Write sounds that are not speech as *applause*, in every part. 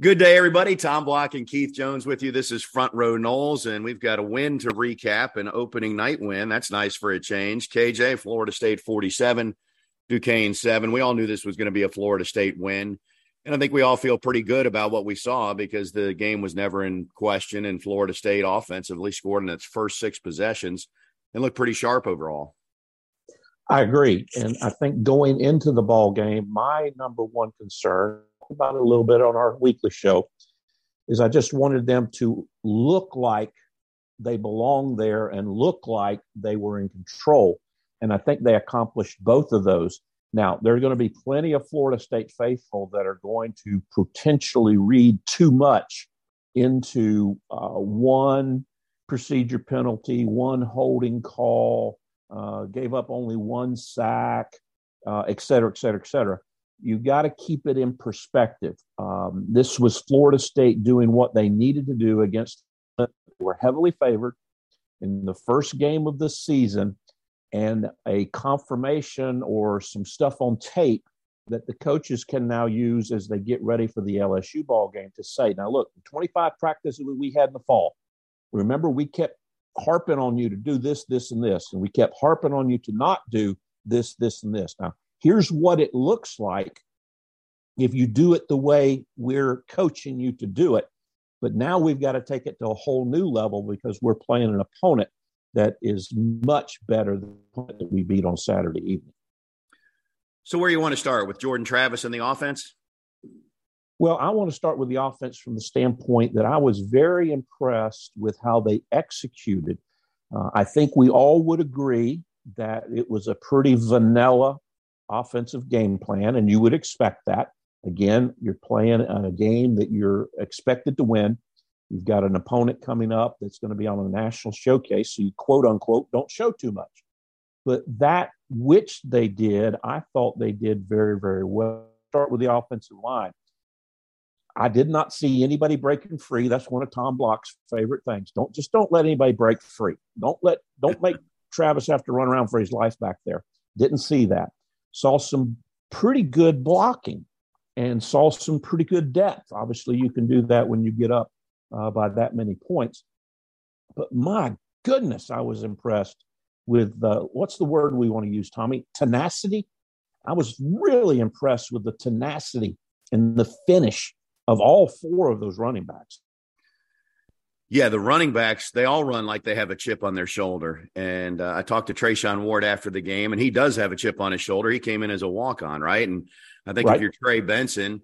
Good day, everybody. Tom Block and Keith Jones with you. This is Front Row Noles, and we've got a win to recap, an opening night win. That's nice for a change. KJ, Florida State 47, Duquesne 7. We all knew this was going to be a Florida State win. And I think we all feel pretty good about what we saw because the game was never in question, and Florida State offensively scored in its first six possessions and looked pretty sharp overall. I agree. And I think going into the ball game, my number one concern about it a little bit on our weekly show, is I just wanted them to look like they belong there and look like they were in control. And I think they accomplished both of those. Now, there are going to be plenty of Florida State faithful that are going to potentially read too much into uh, one procedure penalty, one holding call, uh, gave up only one sack, uh, et cetera, et cetera, et cetera you got to keep it in perspective. Um, this was Florida State doing what they needed to do against. They were heavily favored in the first game of the season, and a confirmation or some stuff on tape that the coaches can now use as they get ready for the LSU ball game to say, now look, 25 practices we had in the fall. Remember, we kept harping on you to do this, this, and this, and we kept harping on you to not do this, this, and this. Now, here's what it looks like if you do it the way we're coaching you to do it. But now we've got to take it to a whole new level because we're playing an opponent that is much better than the opponent that we beat on Saturday evening. So, where do you want to start with Jordan Travis and the offense? Well, I want to start with the offense from the standpoint that I was very impressed with how they executed. Uh, I think we all would agree that it was a pretty vanilla offensive game plan, and you would expect that. Again, you're playing on a game that you're expected to win. You've got an opponent coming up that's going to be on a national showcase, so you quote unquote don't show too much. But that which they did, I thought they did very, very well. Start with the offensive line. I did not see anybody breaking free. That's one of Tom Block's favorite things. Don't just don't let anybody break free. Don't let don't *laughs* make Travis have to run around for his life back there. Didn't see that saw some pretty good blocking and saw some pretty good depth. Obviously, you can do that when you get up uh, by that many points. But my goodness, I was impressed with uh, what's the word we want to use, Tommy? Tenacity. I was really impressed with the tenacity and the finish of all four of those running backs. Yeah, the running backs, they all run like they have a chip on their shoulder. And uh, I talked to Treshaun Ward after the game, and he does have a chip on his shoulder. He came in as a walk on, right? And I think right. if you're Trey Benson,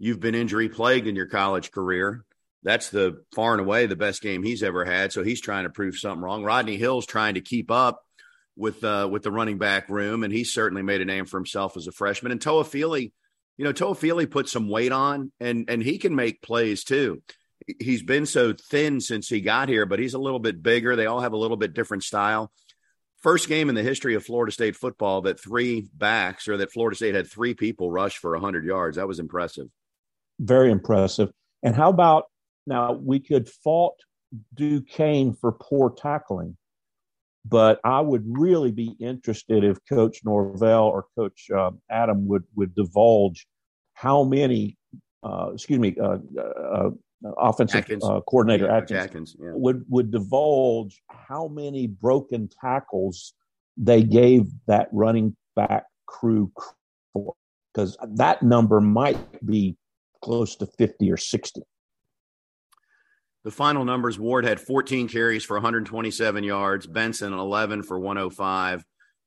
you've been injury plagued in your college career. That's the far and away the best game he's ever had. So he's trying to prove something wrong. Rodney Hill's trying to keep up with uh, with the running back room, and he's certainly made a name for himself as a freshman. And Toafili, you know, Toafili put some weight on, and and he can make plays too he's been so thin since he got here, but he's a little bit bigger. They all have a little bit different style. First game in the history of Florida State football that three backs or that Florida State had three people rush for 100 yards. That was impressive. Very impressive. And how about now we could fault Duquesne for poor tackling, but I would really be interested if Coach Norvell or Coach uh, Adam would would divulge how many, uh, excuse me, uh, uh offensive uh, coordinator yeah, Atkins, Atkins yeah. would would divulge how many broken tackles they gave that running back crew for because that number might be close to 50 or 60 the final numbers ward had 14 carries for 127 yards benson 11 for 105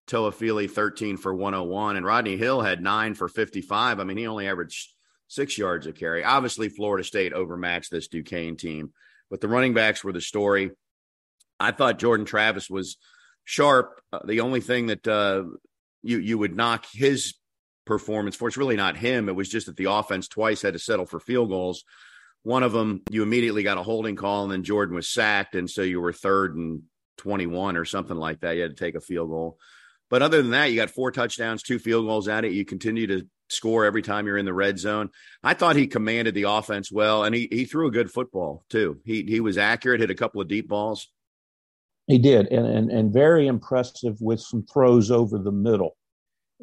toafili 13 for 101 and rodney hill had 9 for 55 i mean he only averaged six yards a carry. Obviously, Florida State overmatched this Duquesne team, but the running backs were the story. I thought Jordan Travis was sharp. Uh, the only thing that uh, you you would knock his performance for it's really not him. It was just that the offense twice had to settle for field goals. One of them, you immediately got a holding call, and then Jordan was sacked, and so you were third and twenty-one or something like that. You had to take a field goal. But other than that, you got four touchdowns, two field goals at it. You continue to score every time you're in the red zone. I thought he commanded the offense well, and he he threw a good football too. He he was accurate, hit a couple of deep balls. He did, and and, and very impressive with some throws over the middle.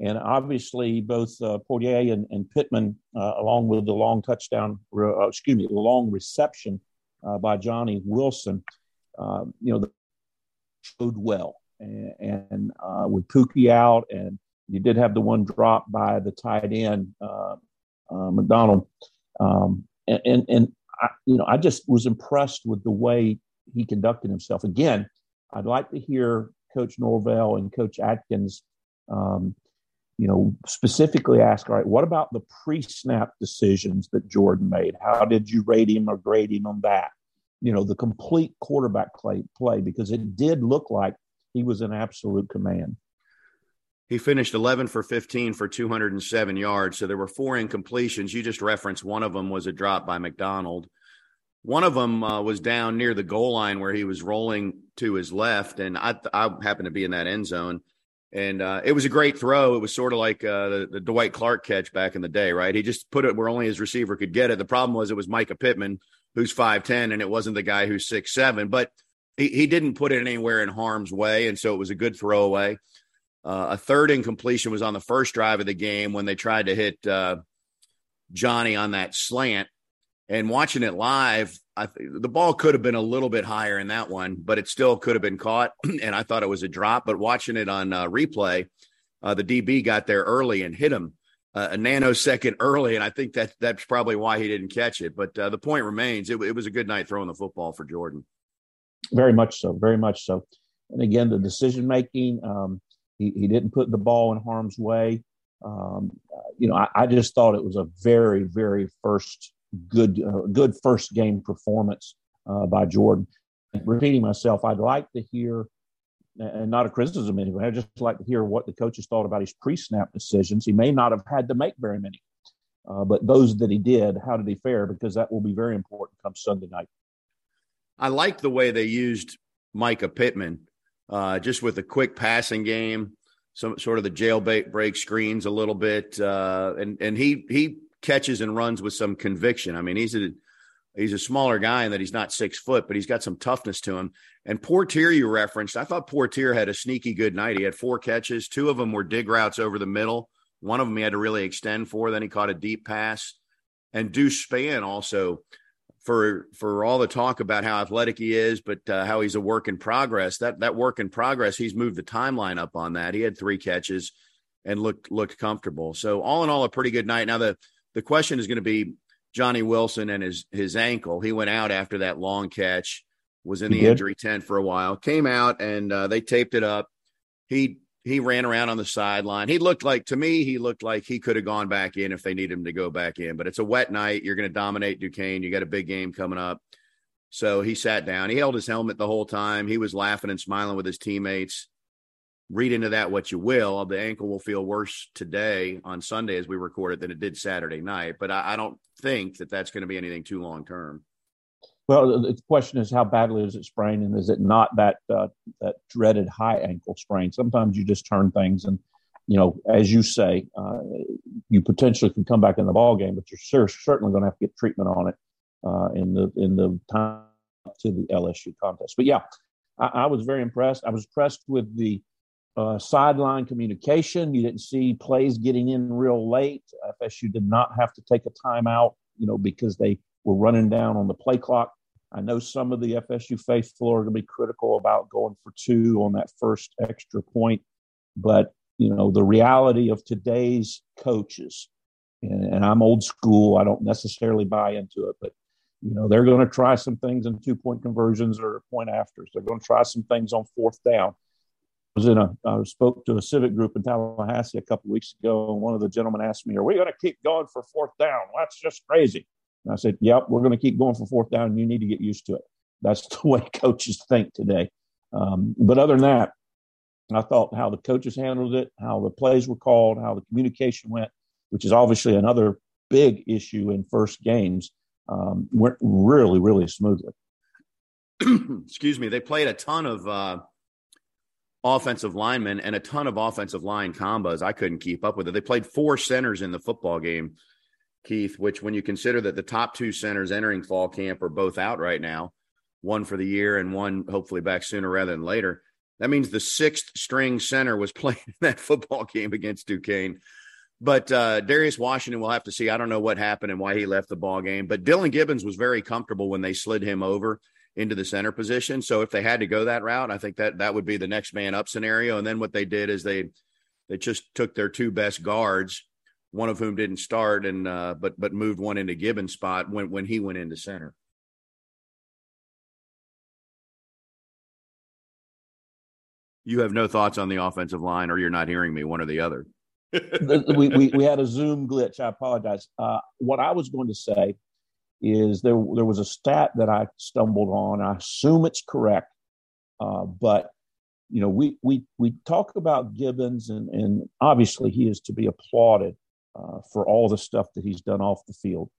And obviously, both uh, Poitier and, and Pittman, uh, along with the long touchdown, uh, excuse me, the long reception uh, by Johnny Wilson, uh, you know, showed well. And, and uh, with Pookie out, and you did have the one drop by the tight end, McDonald. Um, and, and, and I, you know, I just was impressed with the way he conducted himself. Again, I'd like to hear Coach Norvell and Coach Atkins um, you know, specifically ask, all right, what about the pre-snap decisions that Jordan made? How did you rate him or grade him on that? You know, the complete quarterback play, play because it did look like he was in absolute command. He finished 11 for 15 for 207 yards. So there were four incompletions. You just referenced one of them was a drop by McDonald. One of them uh, was down near the goal line where he was rolling to his left, and I, I happened to be in that end zone and uh, it was a great throw. It was sort of like uh, the, the, Dwight Clark catch back in the day, right? He just put it where only his receiver could get it. The problem was it was Mycah Pittman, who's 5'10, and it wasn't the guy who's six seven. but he, he didn't put it anywhere in harm's way. And so it was a good throwaway. Uh, a third incompletion was on the first drive of the game when they tried to hit uh, Johnny on that slant. And watching it live, I th- the ball could have been a little bit higher in that one, but it still could have been caught. *clears throat* and I thought it was a drop. But watching it on uh, replay, uh, the DB got there early and hit him uh, a nanosecond early, and I think that that's probably why he didn't catch it. But uh, the point remains, it, it was a good night throwing the football for Jordan. Very much so. Very much so. And again, the decision making. Um, he, he didn't put the ball in harm's way. Um, you know, I, I, just thought it was a very, very first good uh, good first game performance uh, by Jordan. Repeating myself, I'd like to hear, and not a criticism anyway. I'd just like to hear what the coaches thought about his pre-snap decisions. He may not have had to make very many, uh, but those that he did, how did he fare? Because that will be very important come Sunday night. I like the way they used Mycah Pittman, uh, just with a quick passing game, some sort of the jailbait break screens a little bit, uh, and and he he catches and runs with some conviction. I mean, he's a he's a smaller guy in that he's not six foot, but he's got some toughness to him. And Poitier, you referenced, I thought Poitier had a sneaky good night. He had four catches, two of them were dig routes over the middle. One of them he had to really extend for. Then he caught a deep pass. And Deuce Spann also, for for all the talk about how athletic he is, but uh, how he's a work in progress. That that work in progress, he's moved the timeline up on that. He had three catches and looked looked comfortable. So all in all, a pretty good night. Now the the question is going to be Johnny Wilson and his his ankle. He went out after that long catch, was in he the did. injury tent for a while, came out and uh, they taped it up. He he ran around on the sideline. He looked like to me, he looked like he could have gone back in if they need him to go back in. But it's a wet night. You're going to dominate Duquesne. You got a big game coming up. So he sat down. He held his helmet the whole time. He was laughing and smiling with his teammates read into that what you will. The ankle will feel worse today on Sunday as we record it than it did Saturday night. But I, I don't think that that's going to be anything too long term. Well, the question is how badly is it sprained, and is it not that uh, that dreaded high ankle sprain? Sometimes you just turn things, and you know, as you say, uh, you potentially can come back in the ball game, but you're certainly going to have to get treatment on it uh, in the in the time to the LSU contest. But yeah, I, I was very impressed. I was impressed with the uh, sideline communication. You didn't see plays getting in real late. FSU did not have to take a timeout, you know, because they were running down on the play clock. I know some of the FSU faithful are going to be critical about going for two on that first extra point, but you know the reality of today's coaches, and, and I'm old school. I don't necessarily buy into it, but you know they're going to try some things in two point conversions or point afters. They're going to try some things on fourth down I was in a I spoke to a civic group in Tallahassee a couple weeks ago, and one of the gentlemen asked me, "Are we going to keep going for fourth down? Well, that's just crazy." And I said, "Yep, we're going to keep going for fourth down, you need to get used to it. That's *laughs* the way coaches think today." Um, but other than that, I thought how the coaches handled it, how the plays were called, how the communication went, which is obviously another big issue in first games, um, went really, really smoothly. *clears throat* Excuse me. They played a ton of. Uh offensive linemen and a ton of offensive line combos. I couldn't keep up with it. They played four centers in the football game, Keith, which when you consider that the top two centers entering fall camp are both out right now, one for the year and one hopefully back sooner rather than later. That means the sixth string center was *laughs* playing that football game against Duquesne. But uh, Darius Washington, we'll have to see. I don't know what happened and why he left the ball game. But Dillan Gibbons was very comfortable when they slid him over into the center position. So if they had to go that route, I think that that would be the next man up scenario. And then what they did is they they just took their two best guards, one of whom didn't start, and uh, but but moved one into Gibbons' spot when when he went into center. You have no thoughts on the offensive line, or you're not hearing me, one or the other. *laughs* we, we, we had a Zoom glitch. I apologize. Uh, what I was going to say is there there was a stat that I stumbled on. I assume it's correct, uh, but you know we we we talk about Gibbons and and obviously he is to be applauded uh, for all the stuff that he's done off the field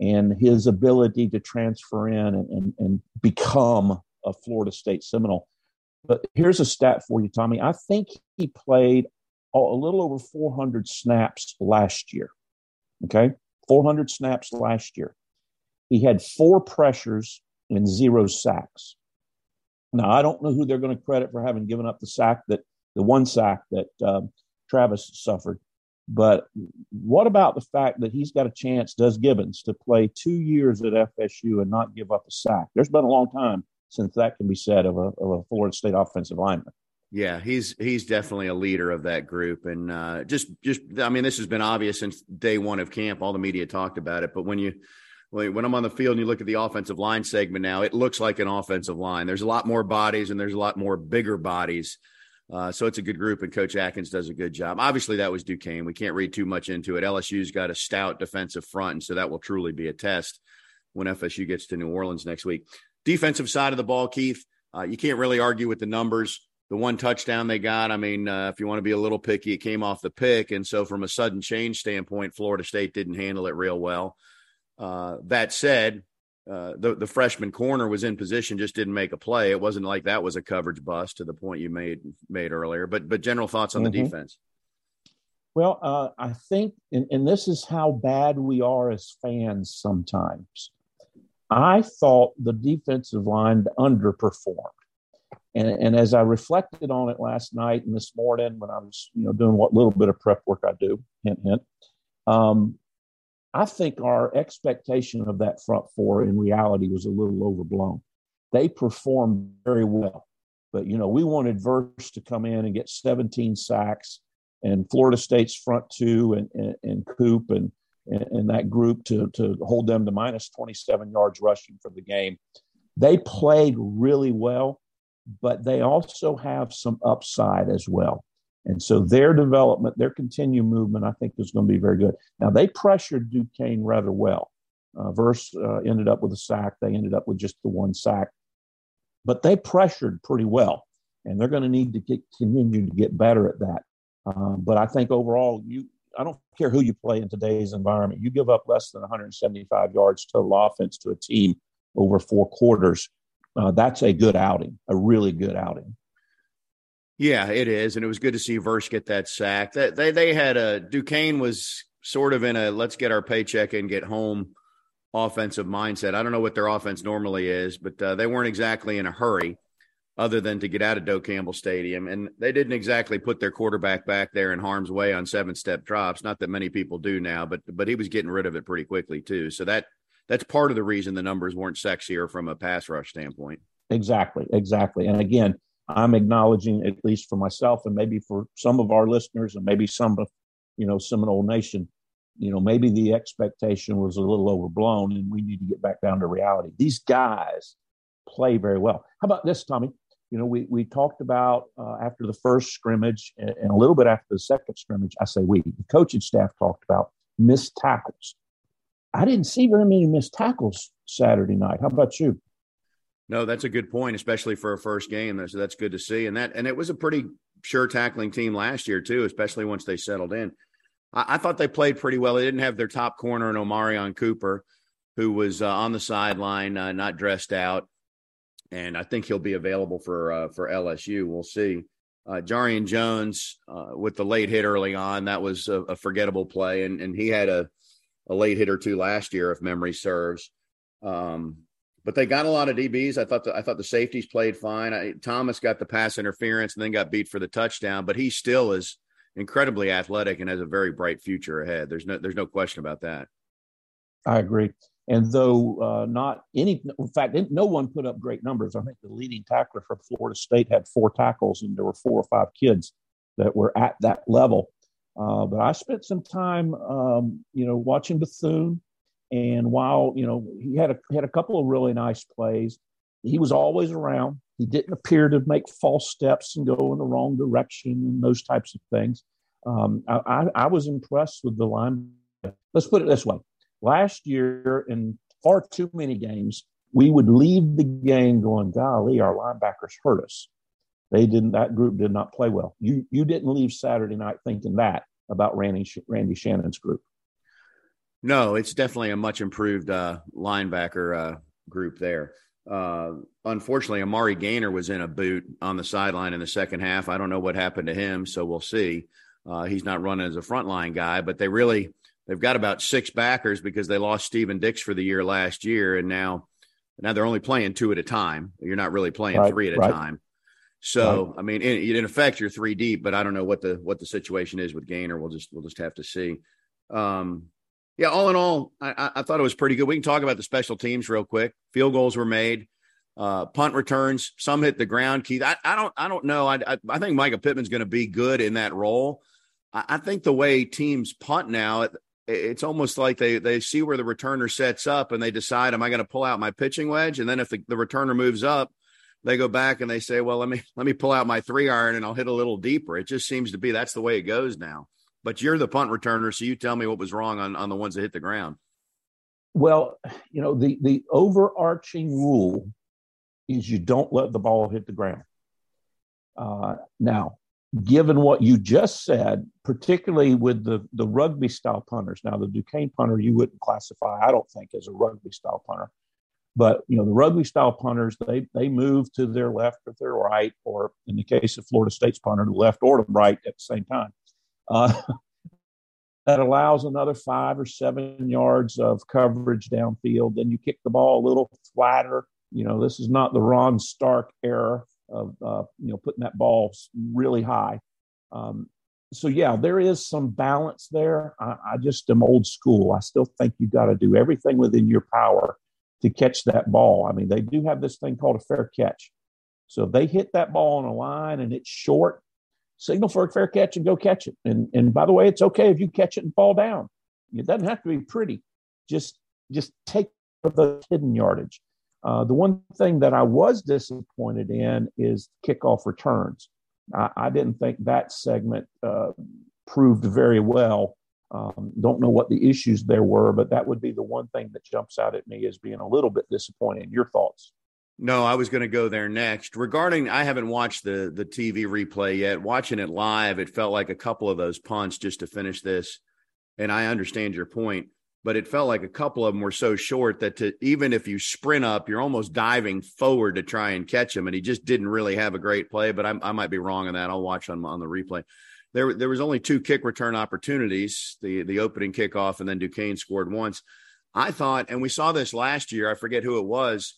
and his ability to transfer in and, and, and become a Florida State Seminole. But here's a stat for you, Tommy. I think he played a little over 400 snaps last year. Okay, 400 snaps last year. He had four pressures and zero sacks. Now, I don't know who they're going to credit for having given up the sack that the one sack that um, Travis suffered. But what about the fact that he's got a chance, does Gibbons, to play two years at FSU and not give up a sack? There's been a long time since that can be said of a, of a Florida State offensive lineman. Yeah, he's he's definitely a leader of that group, and uh, just just I mean, this has been obvious since day one of camp. All the media talked about it, but when you when I'm on the field and you look at the offensive line segment now, it looks like an offensive line. There's a lot more bodies and there's a lot more bigger bodies. Uh, so it's a good group, and Coach Atkins does a good job. Obviously, that was Duquesne. We can't read too much into it. LSU's got a stout defensive front, and so that will truly be a test when FSU gets to New Orleans next week. Defensive side of the ball, Keith, uh, you can't really argue with the numbers. The one touchdown they got, I mean, uh, if you want to be a little picky, it came off the pick. And so, from a sudden change standpoint, Florida State didn't handle it real well. Uh, that said, uh, the the freshman corner was in position, just didn't make a play. It wasn't like that was a coverage bust to the point you made made earlier. But but general thoughts on mm-hmm. the defense. Well, uh, I think, and, and this is how bad we are as fans sometimes. I thought the defensive line underperformed. And, and, as I reflected on it last night and this morning when I was, you know, doing what little bit of prep work I do, hint, hint, um, I think our expectation of that front four in reality was a little overblown. They performed very well, but you know we wanted Verse to come in and get 17 sacks, and Florida State's front two and and, and Coop and, and and that group to to hold them to minus 27 yards rushing for the game. They played really well, but they also have some upside as well. And so their development, their continued movement, I think is going to be very good. Now, they pressured Duquesne rather well. Uh, Verse uh, ended up with a sack. They ended up with just the one sack. But they pressured pretty well. And they're going to need to get, continue to get better at that. Uh, but I think overall, you I don't care who you play in today's environment. You give up less than 175 yards total offense to a team over four quarters. Uh, that's a good outing, a really good outing. Yeah, it is, and it was good to see Verse get that sack. That they they had a Duquesne was sort of in a let's get our paycheck and get home offensive mindset. I don't know what their offense normally is, but uh, they weren't exactly in a hurry, other than to get out of Doak Campbell Stadium, and they didn't exactly put their quarterback back there in harm's way on seven step drops. Not that many people do now, but but he was getting rid of it pretty quickly too. So that that's part of the reason the numbers weren't sexier from a pass rush standpoint. Exactly, exactly, and again I'm acknowledging, at least for myself and maybe for some of our listeners and maybe some of, you know, Seminole Nation, you know, maybe the expectation was a little overblown and we need to get back down to reality. These guys play very well. How about this, Tommy? You know, we, we talked about uh, after the first scrimmage and, and a little bit after the second scrimmage, I say we, the coaching staff talked about missed tackles. I didn't see very many missed tackles Saturday night. How about you? No, that's a good point, especially for a first game. So that's good to see. And that and it was a pretty sure tackling team last year too, especially once they settled in. I, I thought they played pretty well. They didn't have their top corner in Omarion Cooper, who was uh, on the sideline, uh, not dressed out, and I think he'll be available for uh, for LSU. We'll see. Uh, Jarrian Jones uh, with the late hit early on, that was a, a forgettable play, and and he had a a late hit or two last year, if memory serves. Um, but they got a lot of DBs. I thought the, I thought the safeties played fine. I, Thomas got the pass interference and then got beat for the touchdown, but he still is incredibly athletic and has a very bright future ahead. There's no there's no question about that. I agree. And though uh, not any, in fact, no one put up great numbers. I think the leading tackler from Florida State had four tackles, and there were four or five kids that were at that level. Uh, but I spent some time, um, you know, watching Bethune, and while you know he had a had a couple of really nice plays, he was always around. He didn't appear to make false steps and go in the wrong direction and those types of things. Um, I, I, I was impressed with the line. Let's put it this way: last year, in far too many games, we would leave the game going, "Golly, our linebackers hurt us." They didn't. That group did not play well. You you didn't leave Saturday night thinking that about Randy Randy Shannon's group. No, it's definitely a much improved uh, linebacker uh, group there. Uh, unfortunately, Amari Gainer was in a boot on the sideline in the second half. I don't know what happened to him, so we'll see. Uh, he's not running as a frontline guy, but they really they've got about six backers because they lost Steven Dix for the year last year, and now now they're only playing two at a time. You're not really playing right, three at right. a time. So right. I mean, in, in effect, you're three deep, but I don't know what the what the situation is with Gainer. We'll just we'll just have to see. Um, yeah, all in all, I, I, thought it was pretty good. We can talk about the special teams real quick. Field goals were made, uh, punt returns, some hit the ground. Keith, I, I don't I don't know. I I, I think Mycah Pittman's going to be good in that role. I, I, think the way teams punt now, it, it's almost like they they see where the returner sets up and they decide, am I going to pull out my pitching wedge? And then if the, the returner moves up, they go back and they say, well, let me let me pull out my three iron and I'll hit a little deeper. It just seems to be that's the way it goes now. But you're the punt returner, so you tell me what was wrong on, on the ones that hit the ground. Well, you know, the the overarching rule is you don't let the ball hit the ground. Uh, now, given what you just said, particularly with the, the rugby style punters, now the Duquesne punter you wouldn't classify, I don't think, as a rugby style punter. But you know, the rugby style punters, they they move to their left or their right, or in the case of Florida State's punter, the left or the right at the same time. Uh, *laughs* that allows another five or seven yards of coverage downfield. Then you kick the ball a little flatter. You know, this is not the Rohn Stark era of uh, you know putting that ball really high. Um, so yeah, there is some balance there. I, I just am old school. I still think you got to do everything within your power to catch that ball. I mean, they do have this thing called a fair catch. So if they hit that ball on a line and it's short, signal for a fair catch and go catch it. And and by the way, it's okay if you catch it and fall down. It doesn't have to be pretty. Just just take the hidden yardage. Uh, the one thing that I was disappointed in is kickoff returns. I, I didn't think that segment uh, proved very well. Um, don't know what the issues there were, but that would be the one thing that jumps out at me as being a little bit disappointing. Your thoughts? No, I was going to go there next. Regarding, I haven't watched the the TV replay yet. Watching it live, it felt like a couple of those punts just to finish this. And I understand your point, but it felt like a couple of them were so short that to, even if you sprint up, you're almost diving forward to try and catch him. And he just didn't really have a great play. But I, I might be wrong on that. I'll watch on on the replay. There, there was only two kick return opportunities: the the opening kickoff, and then Duquesne scored once. I thought, and we saw this last year. I forget who it was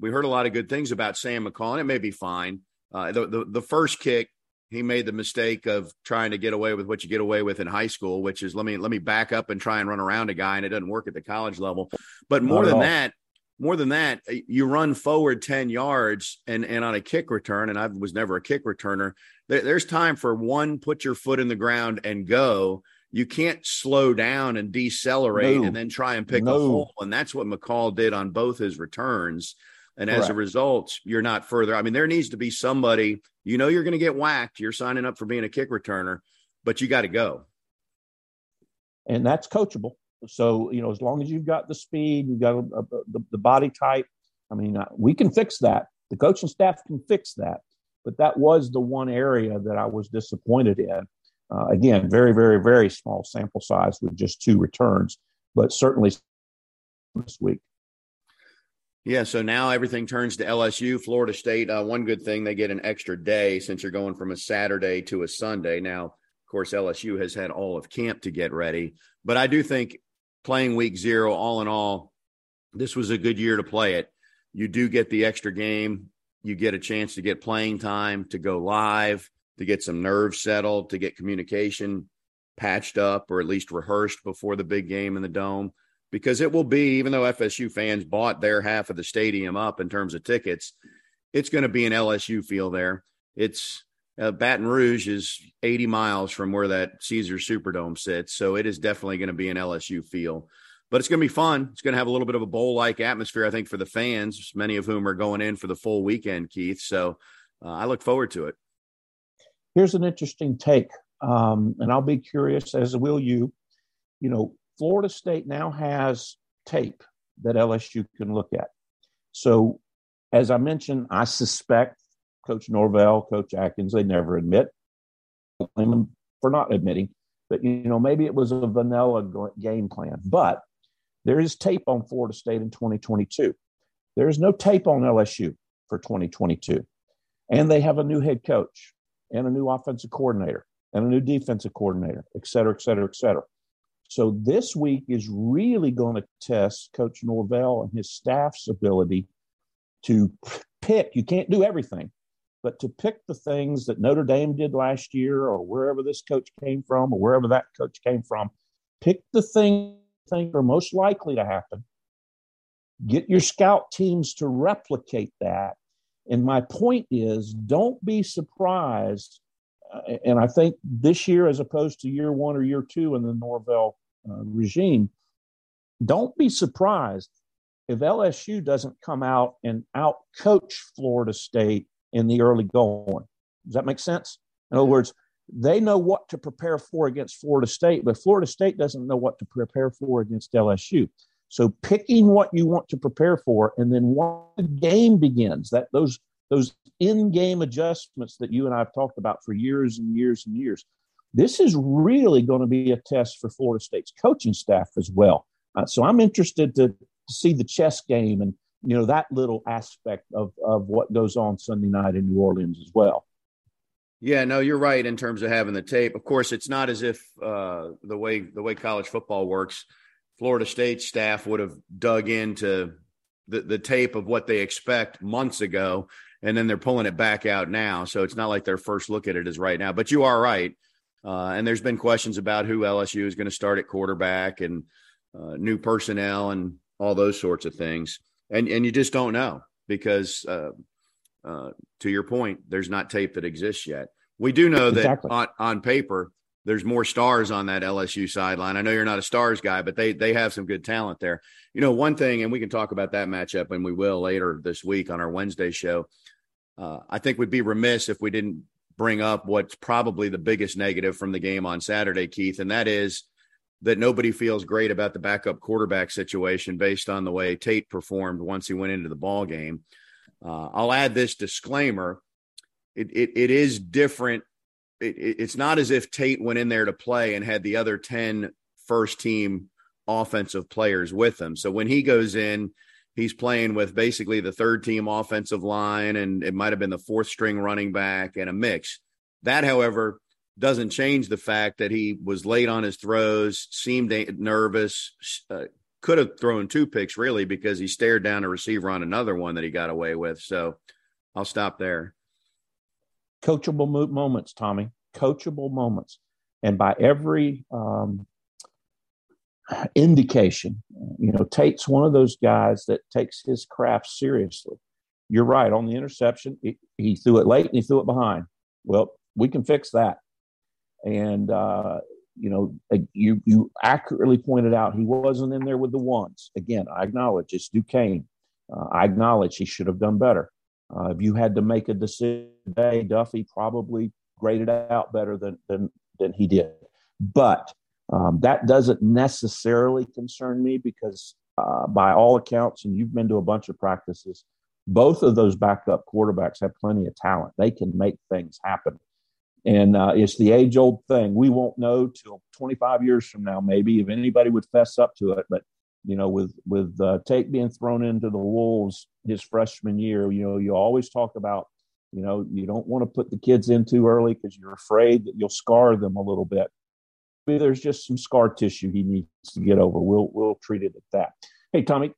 we heard a lot of good things about Sam McCall, and it may be fine. Uh, the, the, the first kick, he made the mistake of trying to get away with what you get away with in high school, which is let me let me back up and try and run around a guy, and it doesn't work at the college level. But more than that, more than that, you run forward ten yards, and and on a kick return, and I was never a kick returner. There, there's time for one, put your foot in the ground and go. You can't slow down and decelerate no. and then try and pick no. a hole, and that's what McCall did on both his returns. And as a result, you're not further. I mean, there needs to be somebody, you know, you're going to get whacked. You're signing up for being a kick returner, but you got to go. And that's coachable. So, you know, as long as you've got the speed, you've got a, a, the, the body type, I mean, uh, we can fix that. The coaching staff can fix that. But that was the one area that I was disappointed in. Uh, again, very, very, very small sample size with just two returns, but certainly this week. Yeah, so now everything turns to LSU, Florida State. Uh, one good thing, they get an extra day since you're going from a Saturday to a Sunday. Now, of course, LSU has had all of camp to get ready, but I do think playing week zero, all in all, this was a good year to play it. you do get the extra game. You get a chance to get playing time, to go live, to get some nerves settled, to get communication patched up or at least rehearsed before the big game in the dome. Because it will be, even though FSU fans bought their half of the stadium up in terms of tickets, it's going to be an LSU feel there. It's uh, Baton Rouge is 80 miles from where that Caesar Superdome sits, so it is definitely going to be an LSU feel. But it's going to be fun. It's going to have a little bit of a bowl like atmosphere, I think, for the fans, many of whom are going in for the full weekend, Keith. So uh, I look forward to it. Here's an interesting take, um, and I'll be curious, as will you. You know, Florida State now has tape that LSU can look at. So, as I mentioned, I suspect Coach Norvell, Coach Atkins, they never admit. for not admitting. But, you know, maybe it was a vanilla game plan. But there is tape on Florida State in 2022. There is no tape on LSU for 2022. And they have a new head coach and a new offensive coordinator and a new defensive coordinator, et cetera, et cetera, et cetera. So this week is really going to test Coach Norvell and his staff's ability to pick. You can't do everything, but to pick the things that Notre Dame did last year or wherever this coach came from or wherever that coach came from, pick the things think are most likely to happen. Get your scout teams to replicate that. And my point is don't be surprised. And I think this year, as opposed to year one or year two in the Norvell uh, regime, don't be surprised if LSU doesn't come out and outcoach Florida State in the early going. Does that make sense? In other words, they know what to prepare for against Florida State, but Florida State doesn't know what to prepare for against LSU. So picking what you want to prepare for, and then once the game begins, that those those in-game adjustments that you and I have talked about for years and years and years, this is really going to be a test for Florida State's coaching staff as well. Uh, so I'm interested to, to see the chess game and you know that little aspect of of what goes on Sunday night in New Orleans as well. Yeah, no, you're right in terms of having the tape. Of course, it's not as if uh, the way the way college football works, Florida State staff would have dug into the, the tape of what they expect months ago, and then they're pulling it back out now. So it's not like their first look at it is right now. But you are right, uh, and there's been questions about who LSU is going to start at quarterback and uh, new personnel and all those sorts of things, and and you just don't know because uh, uh, to your point, there's not tape that exists yet. We do know that exactly. on, on paper, there's more stars on that LSU sideline. I know you're not a stars guy, but they they have some good talent there. You know, one thing, and we can talk about that matchup, and we will later this week on our Wednesday show. Uh, I think we'd be remiss if we didn't bring up what's probably the biggest negative from the game on Saturday, Keith, and that is that nobody feels great about the backup quarterback situation based on the way Tate performed once he went into the ball game. Uh, I'll add this disclaimer: it it, it is different. It, it, it's not as if Tate went in there to play and had the other 10 first team offensive players with him. So when he goes in, he's playing with basically the third team offensive line, and it might have been the fourth string running back and a mix. That, however, doesn't change the fact that he was late on his throws, seemed nervous, uh, could have thrown two picks really because he stared down a receiver on another one that he got away with. So I'll stop there. Coachable moments, Tommy. Coachable moments. And by every um, indication, you know, Tate's one of those guys that takes his craft seriously. You're right. On the interception, he, he threw it late and he threw it behind. Well, we can fix that. And uh, you know, you you accurately pointed out he wasn't in there with the ones. Again, I acknowledge it's Duquesne. Uh, I acknowledge he should have done better. Uh, if you had to make a decision today, Duffy probably graded out better than than than he did. But um, that doesn't necessarily concern me because, uh, by all accounts, and you've been to a bunch of practices, both of those backup quarterbacks have plenty of talent. They can make things happen. And uh, it's the age old thing. We won't know till 25 years from now, maybe, if anybody would fess up to it. But, you know, with, with uh, Tate being thrown into the Wolves his freshman year, you know, you always talk about, you know, you don't want to put the kids in too early because you're afraid that you'll scar them a little bit. There's just some scar tissue he needs to get over. We'll, we'll treat it at that. Hey, Tommy,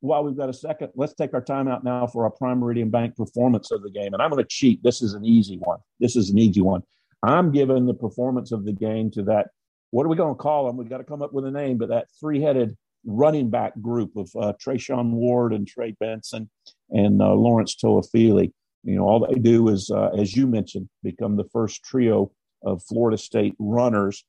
while we've got a second, let's take our time out now for our Prime Meridian Bank performance of the game. And I'm going to cheat. This is an easy one. This is an easy one. I'm giving the performance of the game to that. What are we going to call them? We've got to come up with a name, but that three headed running back group of uh, Treshaun Ward and Trey Benson and uh, Lawrence Toafili. You know, all they do is, uh, as you mentioned, become the first trio of Florida State runners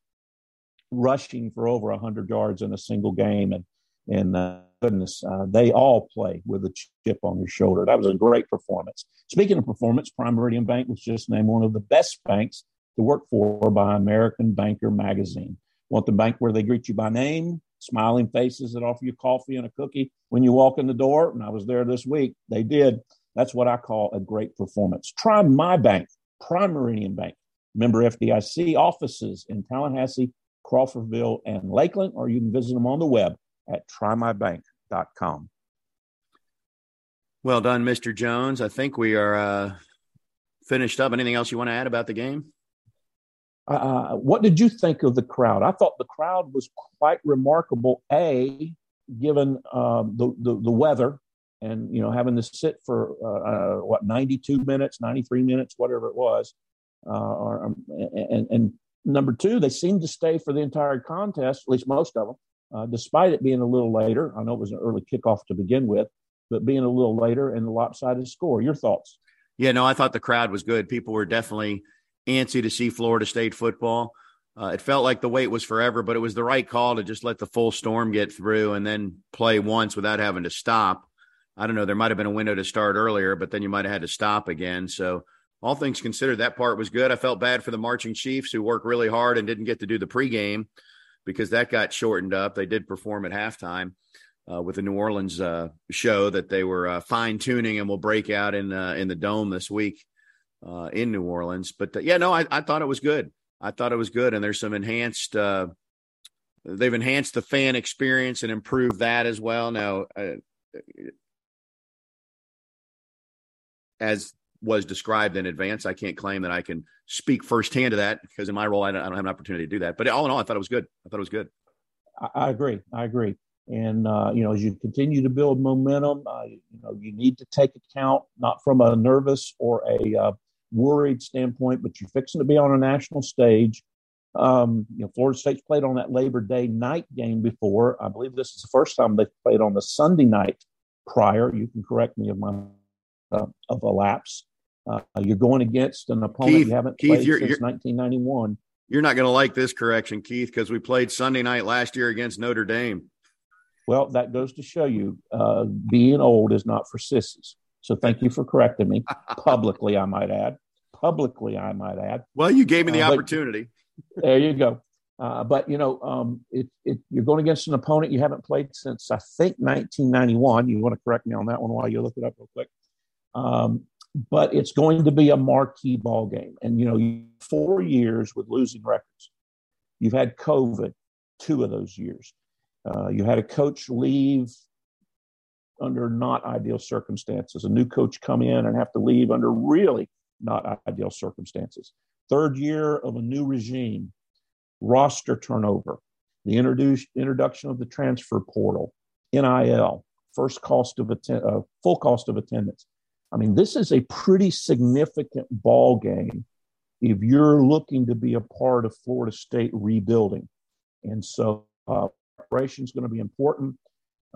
rushing for over 100 yards in a single game. And, and uh, goodness, uh, they all play with a chip on their shoulder. That was a great performance. Speaking of performance, Prime Meridian Bank was just named one of the best banks to work for by American Banker magazine. Want the bank where they greet you by name, smiling faces that offer you coffee and a cookie when you walk in the door. And I was there this week. They did. That's what I call a great performance. Try my bank, Prime Meridian Bank, member FDIC offices in Tallahassee, Crawfordville, and Lakeland, or you can visit them on the web at trymybank.com. Well done, Mr. Jones. I think we are uh, finished up. Anything else you want to add about the game? Uh, what did you think of the crowd? I thought the crowd was quite remarkable. A, given um, the, the, the weather, and you know having to sit for uh, uh, what 92 minutes, 93 minutes, whatever it was, uh, or, um, and, and, number two, they seemed to stay for the entire contest, at least most of them, uh, despite it being a little later. I know it was an early kickoff to begin with, but being a little later and the lopsided score. Your thoughts? Yeah, no, I thought the crowd was good. People were definitely antsy to see Florida State football. Uh, it felt like the wait was forever, but it was the right call to just let the full storm get through and then play once without having to stop. I don't know. There might have been a window to start earlier, but then you might have had to stop again. So, all things considered, that part was good. I felt bad for the marching Chiefs who worked really hard and didn't get to do the pregame because that got shortened up. They did perform at halftime uh, with the New Orleans uh, show that they were uh, fine tuning and will break out in uh, in the dome this week uh, in New Orleans. But uh, yeah, no, I, I, thought it was good. I thought it was good, and there's some enhanced. they've enhanced the fan experience and improved that as well. Now, as was described in advance. I can't claim that I can speak firsthand to that because in my role, I don't, I don't, have an opportunity to do that. But all in all, I thought it was good. I thought it was good. I, I agree. I agree. And uh, you know, as you continue to build momentum, uh, you know, you need to take account not from a nervous or a uh, worried standpoint, but you're fixing to be on a national stage. Um, you know, Florida State's played on that Labor Day night game before. I believe this is the first time they've played on the Sunday night prior. You can correct me if my uh, of a lapse. Uh, you're going against an opponent Keith, you haven't Keith, played you're, since you're, 1991. You're not going to like this correction, Keith, because we played Sunday night last year against Notre Dame. Well, that goes to show you uh, being old is not for sissies. So thank you for correcting me *laughs* publicly, I might add. Publicly, I might add. Well, you gave me the uh, opportunity. there you go. Uh, but you know, um, it, it, you're going against an opponent you haven't played since I think 1991. You want to correct me on that one while you look it up real quick. Um, but it's going to be a marquee ball game. And you know, four years with losing records. You've had COVID, two of those years. Uh, you had a coach leave under not ideal circumstances. A new coach come in and have to leave under really not ideal circumstances. Third year of a new regime, roster turnover, the introduction of the transfer portal, NIL, first cost of attend, uh, full cost of attendance. I mean, this is a pretty significant ball game if you're looking to be a part of Florida State rebuilding. And so, uh, preparation is going to be important.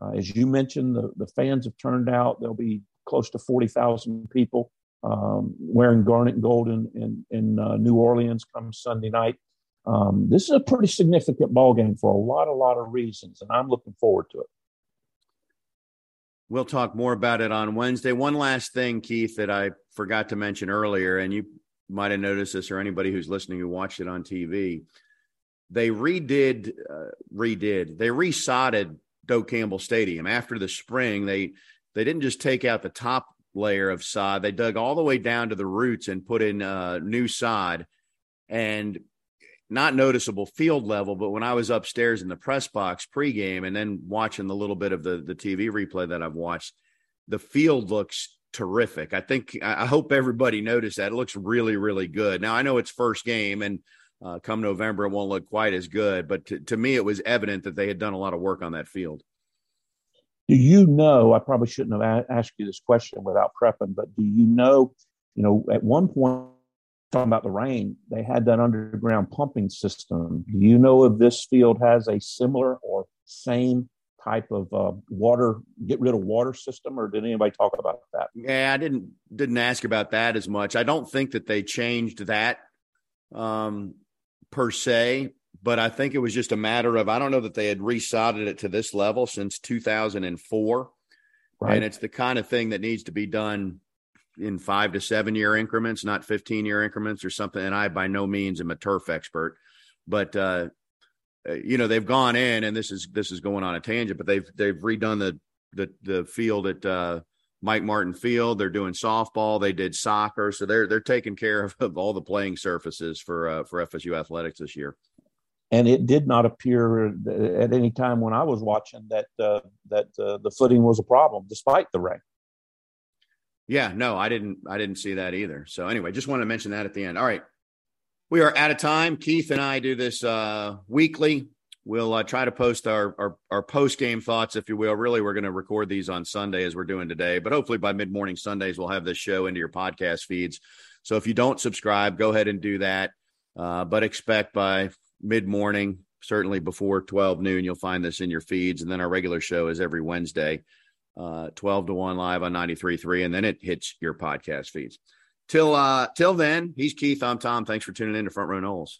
Uh, as you mentioned, the, the fans have turned out. There'll be close to 40,000 people um, wearing garnet and gold in, in, in uh, New Orleans come Sunday night. Um, this is a pretty significant ball game for a lot, a lot of reasons, and I'm looking forward to it. We'll talk more about it on Wednesday. One last thing, Keith, that I forgot to mention earlier, and you might have noticed this, or anybody who's listening who watched it on TV. They redid, uh, redid, they resodded Doak Campbell Stadium after the spring. They they didn't just take out the top layer of sod; they dug all the way down to the roots and put in uh, new sod. And not noticeable field level, but when I was upstairs in the press box pregame and then watching the little bit of the the TV replay that I've watched, the field looks terrific. I think I hope everybody noticed that. It looks really really good. Now I know it's first game and uh, come November it won't look quite as good, but to, to me it was evident that they had done a lot of work on that field. Do you know? I probably shouldn't have asked you this question without prepping, but do you know? You know, at one point, talking about the rain, they had that underground pumping system. Do you know if this field has a similar or same type of uh, water get rid of water system or did anybody talk about that yeah i didn't didn't ask about that as much i don't think that they changed that um, per se but i think it was just a matter of i don't know that they had resodded it to this level since 2004 right. and it's the kind of thing that needs to be done in five to seven year increments not 15 year increments or something. And i by no means am a turf expert but uh, uh, you know they've gone in and this is this is going on a tangent but they've they've redone the the the field at uh, Mike Martin Field. They're doing softball. They did soccer. So they're they're taking care of, of all the playing surfaces for uh, for FSU athletics this year. And it did not appear at any time when I was watching that uh, that uh, the footing was a problem despite the rain yeah no I didn't I didn't see that either so anyway just want to mention that at the end all right we are out of time. Keith and I do this uh, weekly. We'll uh, try to post our, our, our post game thoughts, if you will. Really, we're going to record these on Sunday as we're doing today, but hopefully by mid morning Sundays we'll have this show into your podcast feeds. So if you don't subscribe, go ahead and do that. Uh, but expect by mid morning, certainly before 12 noon, you'll find this in your feeds. And then our regular show is every Wednesday, uh, 12 to 1 live on 93.3, and then it hits your podcast feeds. Till uh till then, he's Keith. I'm Tom. Thanks for tuning in to Front Row Noles.